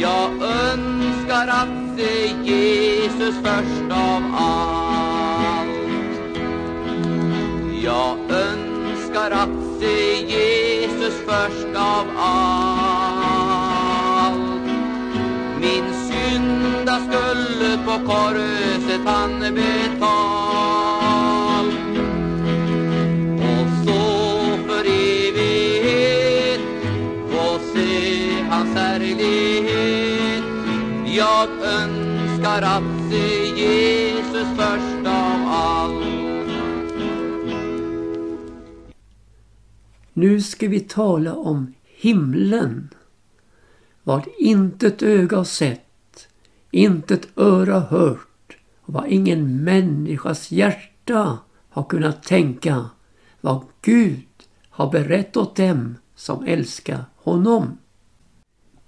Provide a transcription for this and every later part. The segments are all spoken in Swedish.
Jag önskar att se Jesus först av allt. Jag önskar att se Jesus först av allt. Min syndaskuld på korset han betalt Jag önskar att se Jesus först av allt Nu ska vi tala om himlen. Vad intet öga har sett, intet öra hört och vad ingen människas hjärta har kunnat tänka. Vad Gud har berett åt dem som älskar honom.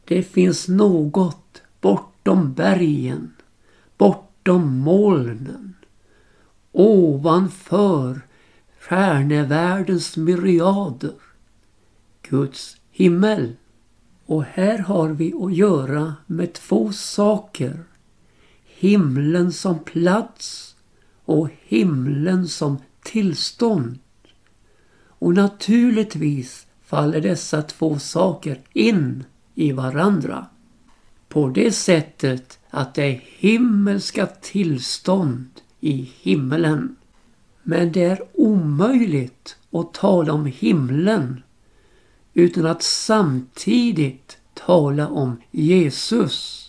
Det finns något bortom bergen, bortom molnen, ovanför stjärnevärldens myriader, Guds himmel. Och här har vi att göra med två saker. Himlen som plats och himlen som tillstånd. Och naturligtvis faller dessa två saker in i varandra. På det sättet att det är himmelska tillstånd i himmelen. Men det är omöjligt att tala om himlen utan att samtidigt tala om Jesus.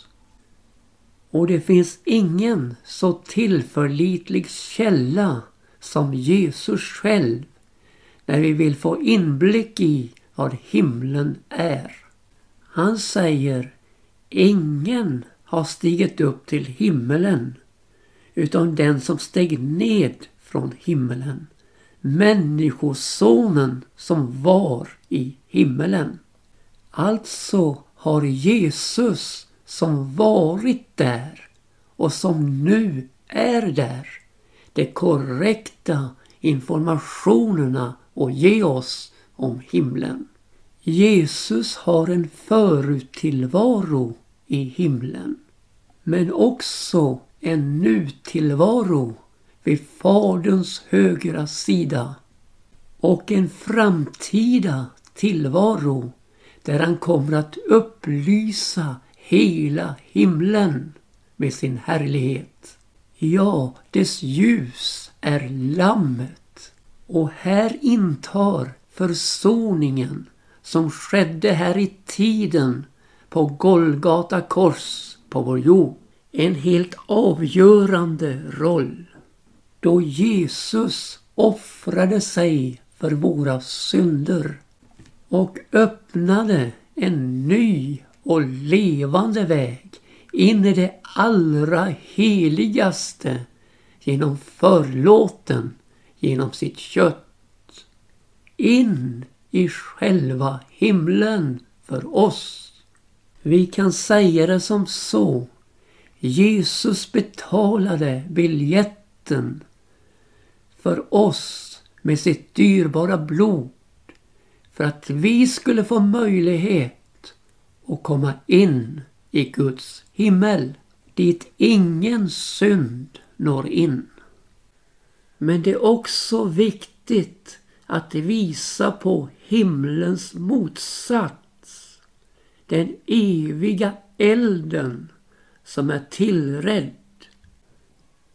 Och det finns ingen så tillförlitlig källa som Jesus själv när vi vill få inblick i vad himlen är. Han säger Ingen har stigit upp till himmelen utan den som steg ned från himmelen. Människosonen som var i himmelen. Alltså har Jesus som varit där och som nu är där de korrekta informationerna att ge oss om himlen. Jesus har en föruttillvaro i himlen men också en nutillvaro vid Faderns högra sida och en framtida tillvaro där han kommer att upplysa hela himlen med sin härlighet. Ja, dess ljus är lammet och här intar försoningen som skedde här i tiden på Golgata kors på vår jord en helt avgörande roll. Då Jesus offrade sig för våra synder och öppnade en ny och levande väg in i det allra heligaste genom förlåten genom sitt kött. In i själva himlen för oss. Vi kan säga det som så. Jesus betalade biljetten för oss med sitt dyrbara blod för att vi skulle få möjlighet att komma in i Guds himmel dit ingen synd når in. Men det är också viktigt att visa på himlens motsats. Den eviga elden som är tillrädd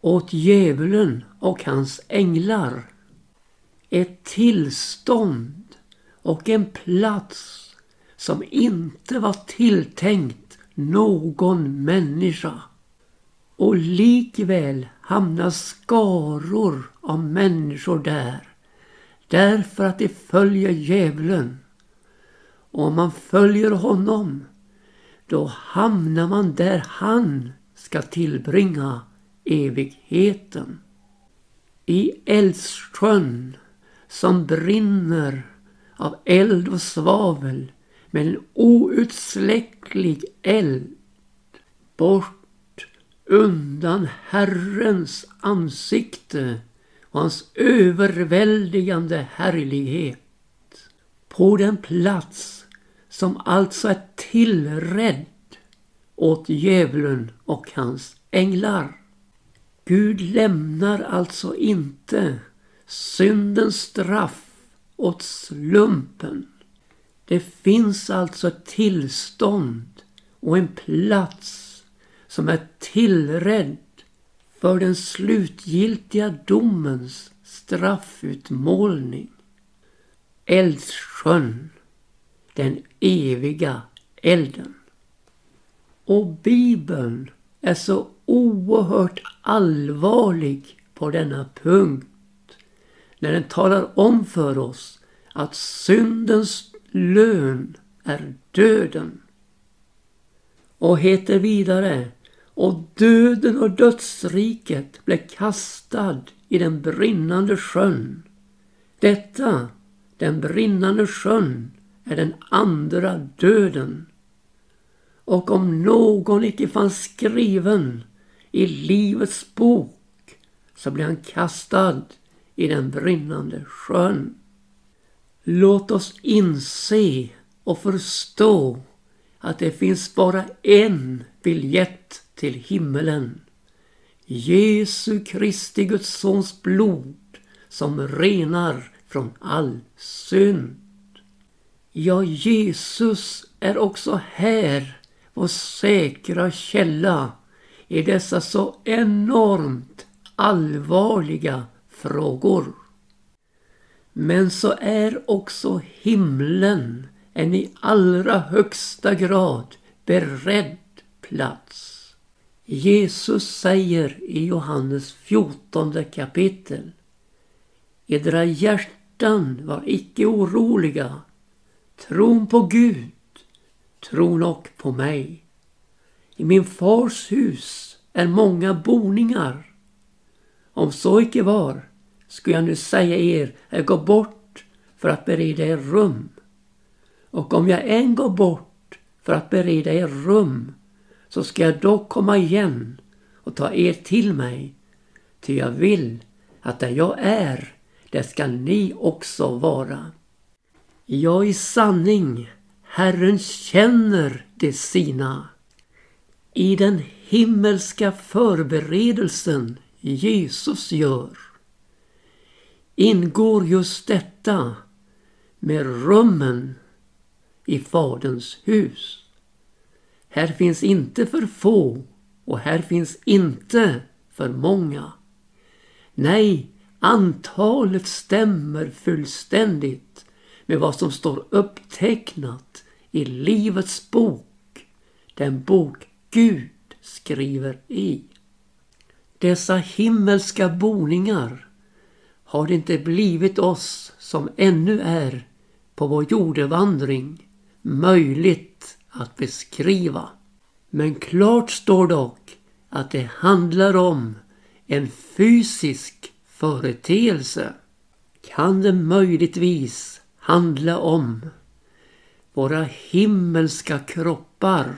åt djävulen och hans änglar. Ett tillstånd och en plats som inte var tilltänkt någon människa. Och likväl hamnar skaror av människor där därför att de följer djävulen. Och om man följer honom då hamnar man där han ska tillbringa evigheten. I eldsjön som brinner av eld och svavel med en outsläcklig eld. Bort undan Herrens ansikte och hans överväldigande härlighet. På den plats som alltså är tillrädd åt djävulen och hans änglar. Gud lämnar alltså inte syndens straff åt slumpen. Det finns alltså ett tillstånd och en plats som är tillrädd för den slutgiltiga domens straffutmålning. Eldsjön, den eviga elden. Och Bibeln är så oerhört allvarlig på denna punkt. När den talar om för oss att syndens lön är döden. Och heter vidare och döden och dödsriket blev kastad i den brinnande sjön. Detta, den brinnande sjön, är den andra döden. Och om någon icke fanns skriven i Livets bok så blev han kastad i den brinnande sjön. Låt oss inse och förstå att det finns bara en biljett till himmelen. Jesu Kristi Guds Sons blod som renar från all synd. Ja, Jesus är också här vår säkra källa i dessa så enormt allvarliga frågor. Men så är också himlen en i allra högsta grad beredd plats. Jesus säger i Johannes 14 kapitel Edra hjärtan var icke oroliga. Tron på Gud, tron och på mig. I min fars hus är många boningar. Om så icke var, skulle jag nu säga er, jag går bort för att bereda er rum. Och om jag än går bort för att bereda er rum, så ska jag dock komma igen och ta er till mig. Ty jag vill att där jag är, där skall ni också vara. Ja, i sanning, Herren känner det sina. I den himmelska förberedelsen Jesus gör ingår just detta med rummen i Faderns hus. Här finns inte för få och här finns inte för många. Nej, antalet stämmer fullständigt med vad som står upptecknat i Livets bok, den bok Gud skriver i. Dessa himmelska boningar har det inte blivit oss som ännu är på vår jordevandring möjligt att beskriva. Men klart står dock att det handlar om en fysisk företeelse. Kan det möjligtvis handla om våra himmelska kroppar?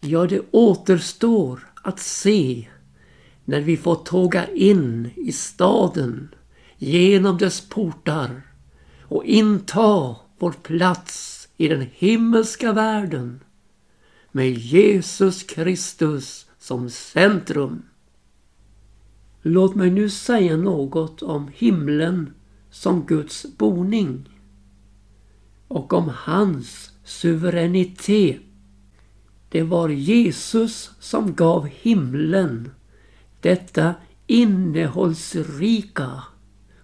Ja, det återstår att se när vi får tåga in i staden genom dess portar och inta vår plats i den himmelska världen med Jesus Kristus som centrum. Låt mig nu säga något om himlen som Guds boning och om hans suveränitet. Det var Jesus som gav himlen detta innehållsrika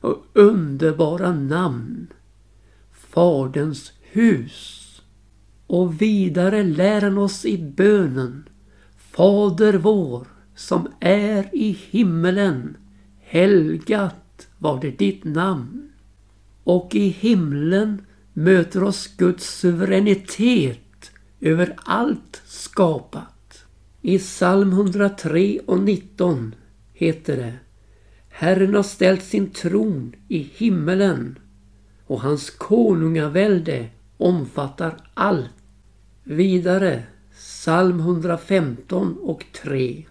och underbara namn. Faderns hus. Och vidare lär han oss i bönen Fader vår som är i himmelen. Helgat var det ditt namn. Och i himlen möter oss Guds suveränitet över allt skapat. I psalm 103 och 19 heter det Herren har ställt sin tron i himmelen och hans konungavälde omfattar allt. Vidare psalm 115 och 3.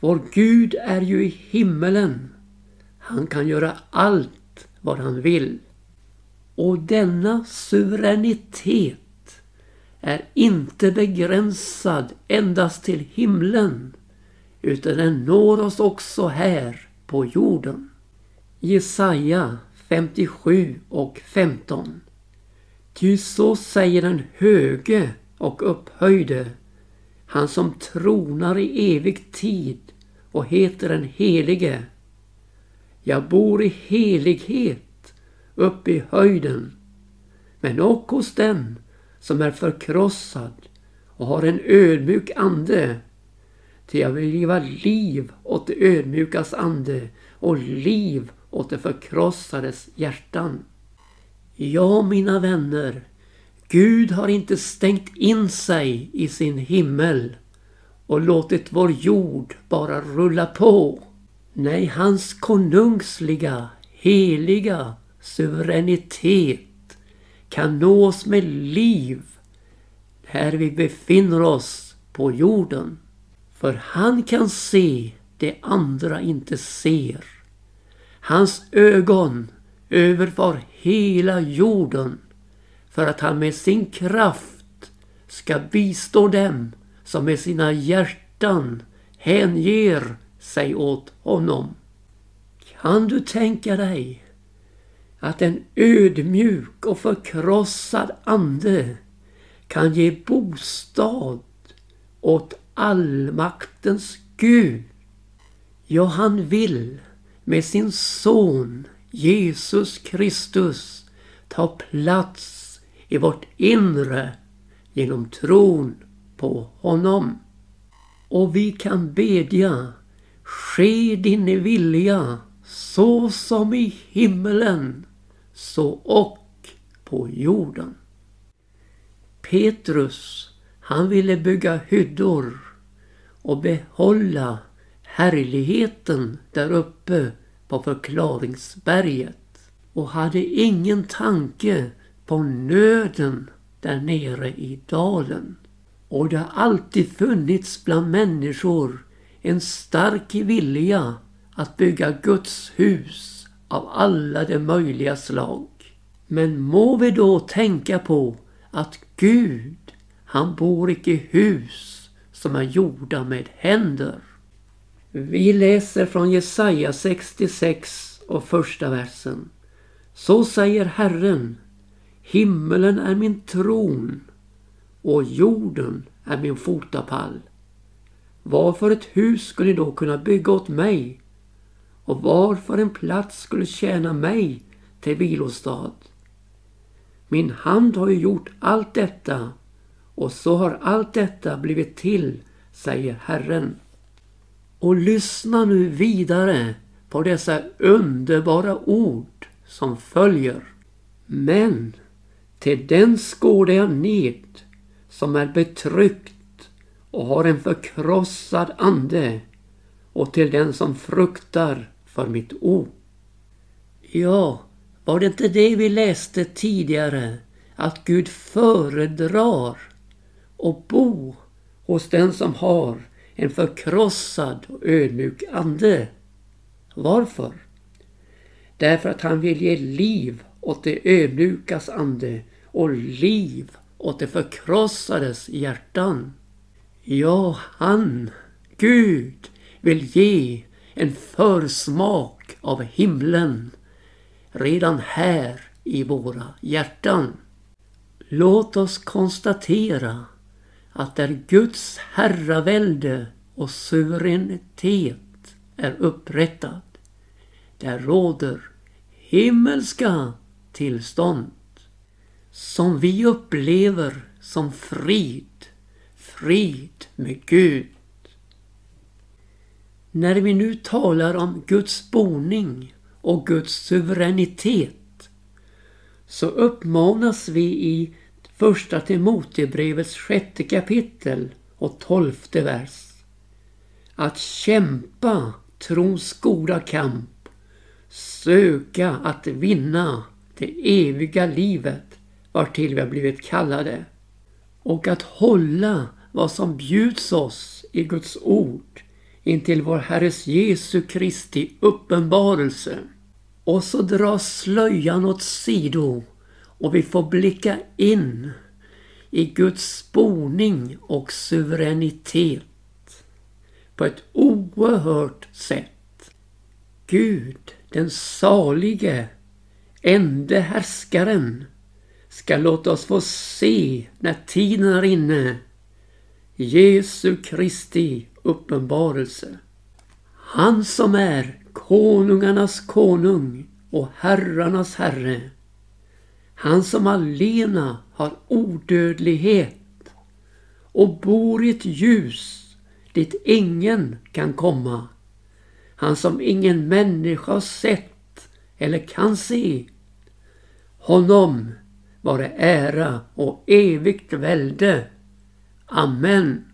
Vår Gud är ju i himmelen. Han kan göra allt vad han vill. Och denna suveränitet är inte begränsad endast till himlen utan den når oss också här på jorden. Jesaja 57 och 15. Ty så säger den höge och upphöjde, han som tronar i evig tid och heter den helige. Jag bor i helighet upp i höjden, men också hos den som är förkrossad och har en ödmjuk ande. Till jag vill giva liv åt det ödmjukas ande och liv åt det förkrossades hjärtan. Ja, mina vänner, Gud har inte stängt in sig i sin himmel och låtit vår jord bara rulla på. Nej, hans konungsliga, heliga suveränitet kan nås med liv här vi befinner oss på jorden. För han kan se det andra inte ser. Hans ögon överfar hela jorden för att han med sin kraft ska bistå dem som med sina hjärtan hänger sig åt honom. Kan du tänka dig att en ödmjuk och förkrossad ande kan ge bostad åt allmaktens Gud? Ja, han vill med sin son Jesus Kristus ta plats i vårt inre genom tron på honom. Och vi kan bedja Ske din vilja så som i himmelen så och på jorden. Petrus, han ville bygga hyddor och behålla härligheten där uppe på förklaringsberget och hade ingen tanke på nöden där nere i dalen. Och det har alltid funnits bland människor en stark vilja att bygga Guds hus av alla de möjliga slag. Men må vi då tänka på att Gud, han bor icke i hus som är gjorda med händer. Vi läser från Jesaja 66 och första versen. Så säger Herren, himmelen är min tron och jorden är min fotapall. Varför ett hus skulle då kunna bygga åt mig och varför en plats skulle tjäna mig till vilostad? Min hand har ju gjort allt detta och så har allt detta blivit till, säger Herren. Och lyssna nu vidare på dessa underbara ord som följer. Men till den skådar jag ned som är betryckt och har en förkrossad ande och till den som fruktar för mitt O. Ja, var det inte det vi läste tidigare? Att Gud föredrar att bo hos den som har en förkrossad och ödmjuk ande. Varför? Därför att han vill ge liv åt det ödmjukas ande och liv åt det förkrossades hjärtan. Ja, han, Gud, vill ge en försmak av himlen redan här i våra hjärtan. Låt oss konstatera att där Guds herravälde och suveränitet är upprättad, där råder himmelska tillstånd som vi upplever som frid, frid med Gud. När vi nu talar om Guds boning och Guds suveränitet så uppmanas vi i Första Timotebrevets sjätte kapitel och tolfte vers. Att kämpa trons goda kamp, söka att vinna det eviga livet vartill vi har blivit kallade och att hålla vad som bjuds oss i Guds ord intill vår Herres Jesu Kristi uppenbarelse. Och så dras slöjan åt sido och vi får blicka in i Guds boning och suveränitet på ett oerhört sätt. Gud, den salige, ende härskaren, ska låta oss få se när tiden är inne Jesu Kristi uppenbarelse. Han som är konungarnas konung och herrarnas herre. Han som alena har odödlighet och bor i ett ljus dit ingen kan komma. Han som ingen människa har sett eller kan se. Honom vare ära och evigt välde. Amen.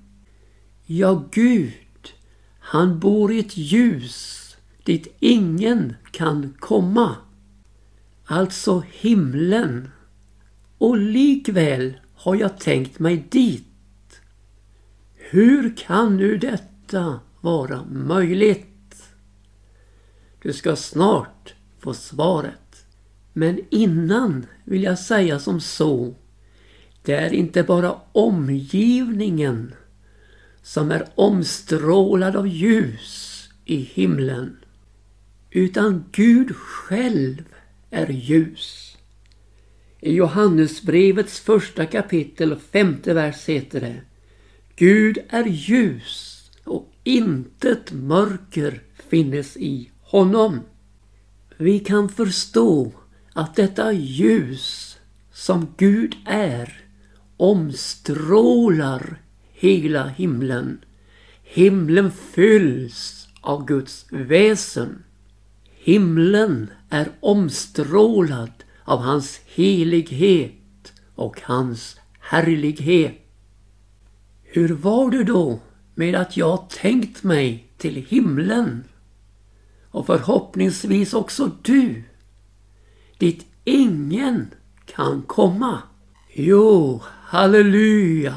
Ja, Gud, han bor i ett ljus dit ingen kan komma. Alltså himlen. Och likväl har jag tänkt mig dit. Hur kan nu detta vara möjligt? Du ska snart få svaret. Men innan vill jag säga som så. Det är inte bara omgivningen som är omstrålad av ljus i himlen. Utan Gud själv är ljus. I Johannesbrevets första kapitel femte vers heter det Gud är ljus och intet mörker finnes i honom. Vi kan förstå att detta ljus som Gud är omstrålar hela himlen. Himlen fylls av Guds väsen. Himlen är omstrålad av hans helighet och hans härlighet. Hur var det då med att jag tänkt mig till himlen? Och förhoppningsvis också du. Dit ingen kan komma. Jo, halleluja!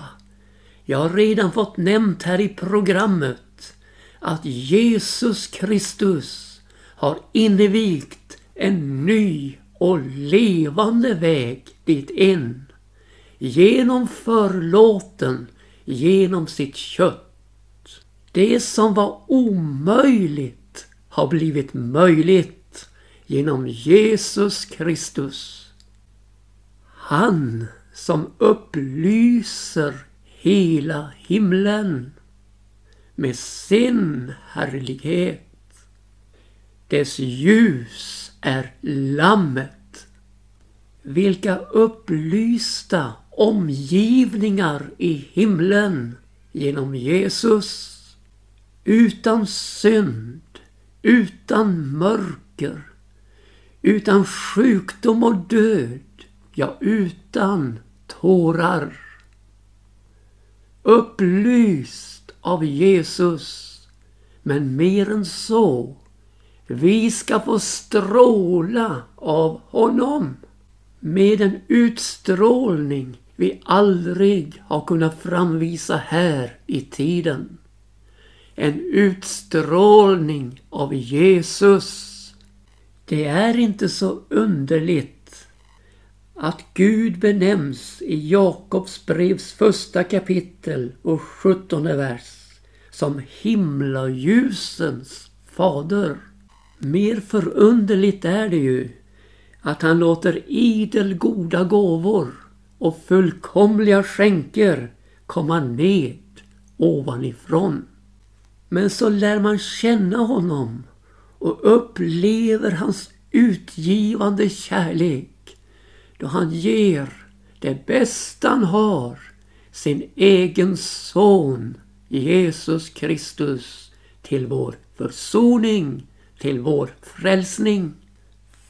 Jag har redan fått nämnt här i programmet att Jesus Kristus har invigt en ny och levande väg dit in. Genom förlåten, genom sitt kött. Det som var omöjligt har blivit möjligt genom Jesus Kristus. Han som upplyser hela himlen med sin härlighet. Dess ljus är lammet. Vilka upplysta omgivningar i himlen genom Jesus. Utan synd, utan mörker, utan sjukdom och död, ja utan tårar. Upplyst av Jesus. Men mer än så. Vi ska få stråla av honom. Med en utstrålning vi aldrig har kunnat framvisa här i tiden. En utstrålning av Jesus. Det är inte så underligt att Gud benämns i Jakobs brevs första kapitel och sjuttonde vers som himlaljusens fader. Mer förunderligt är det ju att han låter idel goda gåvor och fullkomliga skänker komma ned ovanifrån. Men så lär man känna honom och upplever hans utgivande kärlek då han ger det bästa han har, sin egen son Jesus Kristus till vår försoning, till vår frälsning.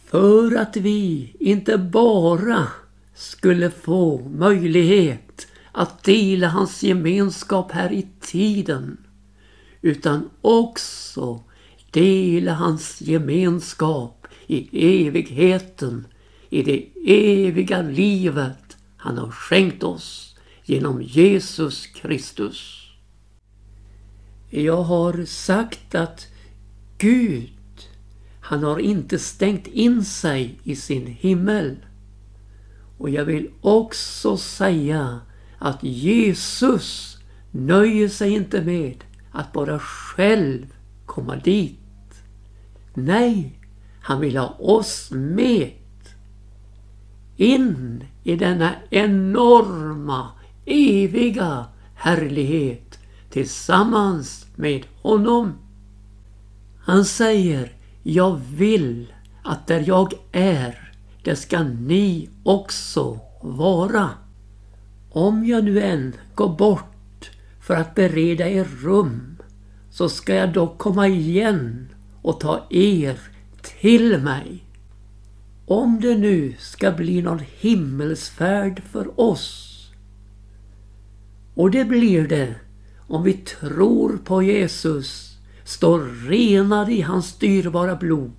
För att vi inte bara skulle få möjlighet att dela hans gemenskap här i tiden utan också dela hans gemenskap i evigheten, i det eviga livet han har skänkt oss genom Jesus Kristus. Jag har sagt att Gud, han har inte stängt in sig i sin himmel. Och jag vill också säga att Jesus nöjer sig inte med att bara själv komma dit. Nej, han vill ha oss med. In i denna enorma, eviga härlighet tillsammans med honom. Han säger, jag vill att där jag är, det ska ni också vara. Om jag nu än går bort för att bereda er rum så ska jag dock komma igen och ta er till mig. Om det nu ska bli någon himmelsfärd för oss. Och det blir det om vi tror på Jesus, står renade i hans dyrbara blod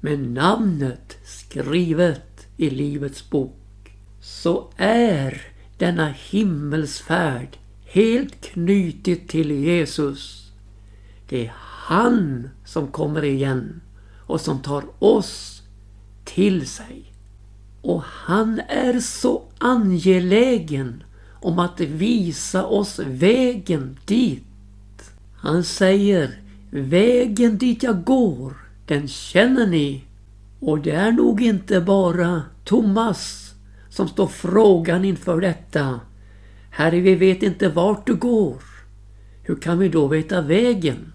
med namnet skrivet i Livets bok, så är denna himmelsfärd helt knutet till Jesus. Det är han som kommer igen och som tar oss till sig. Och han är så angelägen om att visa oss vägen dit. Han säger, vägen dit jag går, den känner ni. Och det är nog inte bara Thomas som står frågan inför detta. Herre, vi vet inte vart du går. Hur kan vi då veta vägen?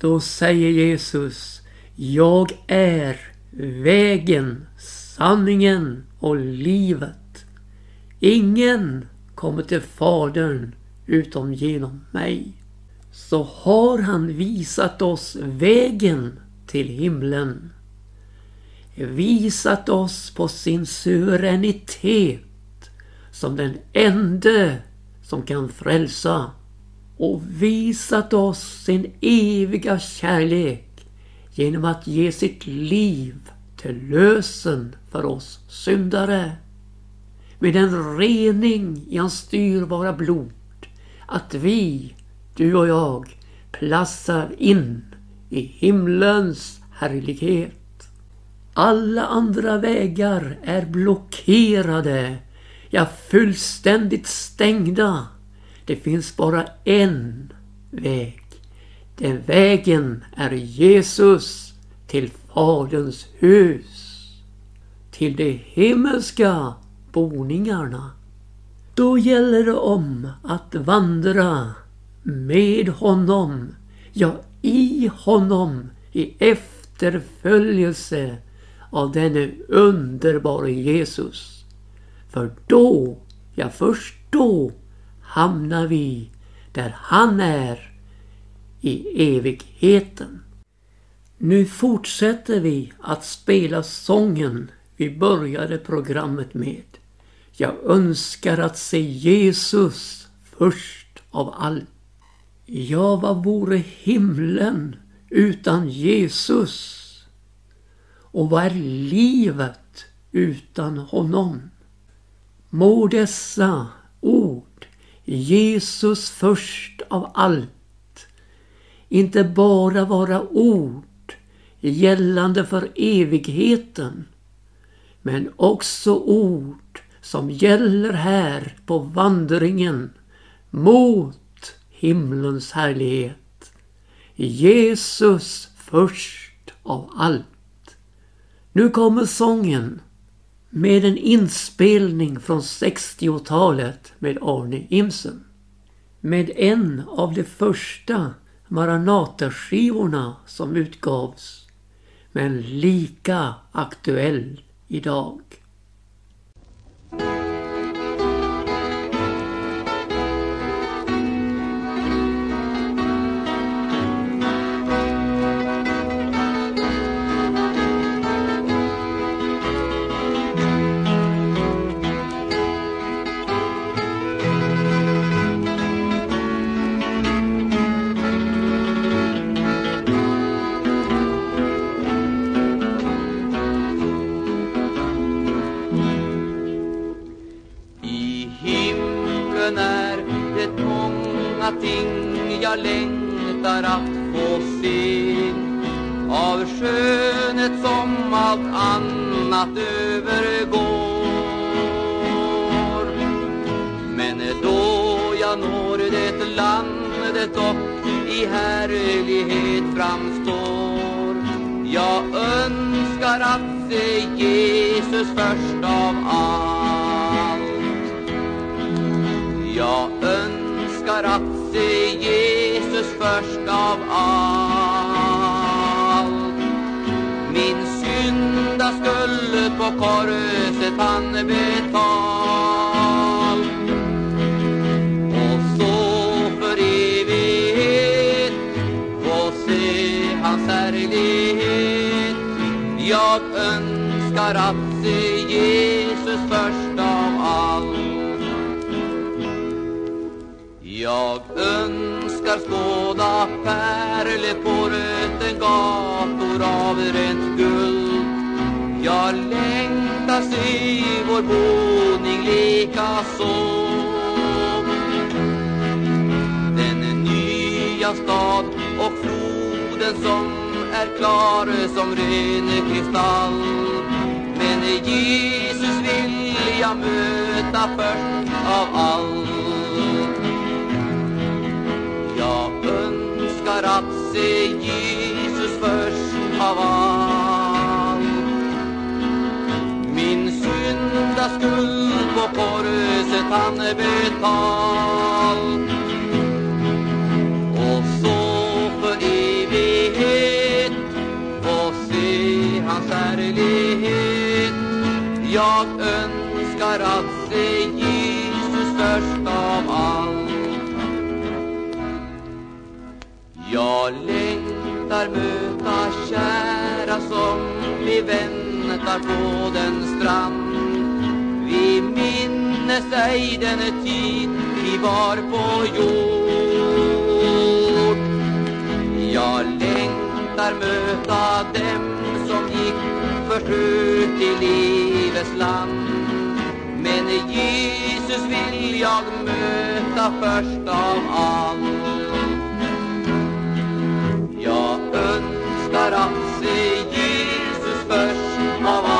Då säger Jesus, jag är vägen, sanningen och livet. Ingen kommer till Fadern utom genom mig. Så har han visat oss vägen till himlen. Visat oss på sin suveränitet som den ende som kan frälsa. Och visat oss sin eviga kärlek genom att ge sitt liv till lösen för oss syndare med en rening i hans styrbara blod att vi, du och jag, platsar in i himlens härlighet. Alla andra vägar är blockerade, ja fullständigt stängda. Det finns bara en väg. Den vägen är Jesus till Faderns hus. Till de himmelska boningarna. Då gäller det om att vandra med honom, ja i honom i efterföljelse av denne underbara Jesus. För då, ja först då hamnar vi där han är i evigheten. Nu fortsätter vi att spela sången vi började programmet med. Jag önskar att se Jesus först av allt. Ja, vad vore himlen utan Jesus? Och vad är livet utan honom? Må dessa ord, Jesus först av allt, inte bara vara ord gällande för evigheten, men också ord som gäller här på vandringen mot himlens härlighet. Jesus först av allt. Nu kommer sången med en inspelning från 60-talet med Arne Imsen. Med en av de första Maranata-skivorna som utgavs men lika aktuell idag. Av allt. Jag önskar att se Jesus först av allt. Min synda skulle på korset han betalt. Och så för evighet få se hans härlighet. Jag önskar att Jesus först av allt. Jag önskar skåda pärlor på röten gator av rent guld. Jag längtar se vår boning lika så. Den nya stad och floden som är klar som ren kristall. Men Jesus vill jag möta först av allt. Jag önskar att se Jesus först av allt. Min synda skuld på korset han betalt. Och så för evighet få se hans härlighet. Jag önskar att se Jesus störst av allt. Jag längtar möta kära som vi väntar på den strand. Vi minnes ej den tid vi var på jord. Jag längtar möta dem först ut i livets land. Men Jesus vill jag möta först av allt. Jag önskar att se Jesus först av allt.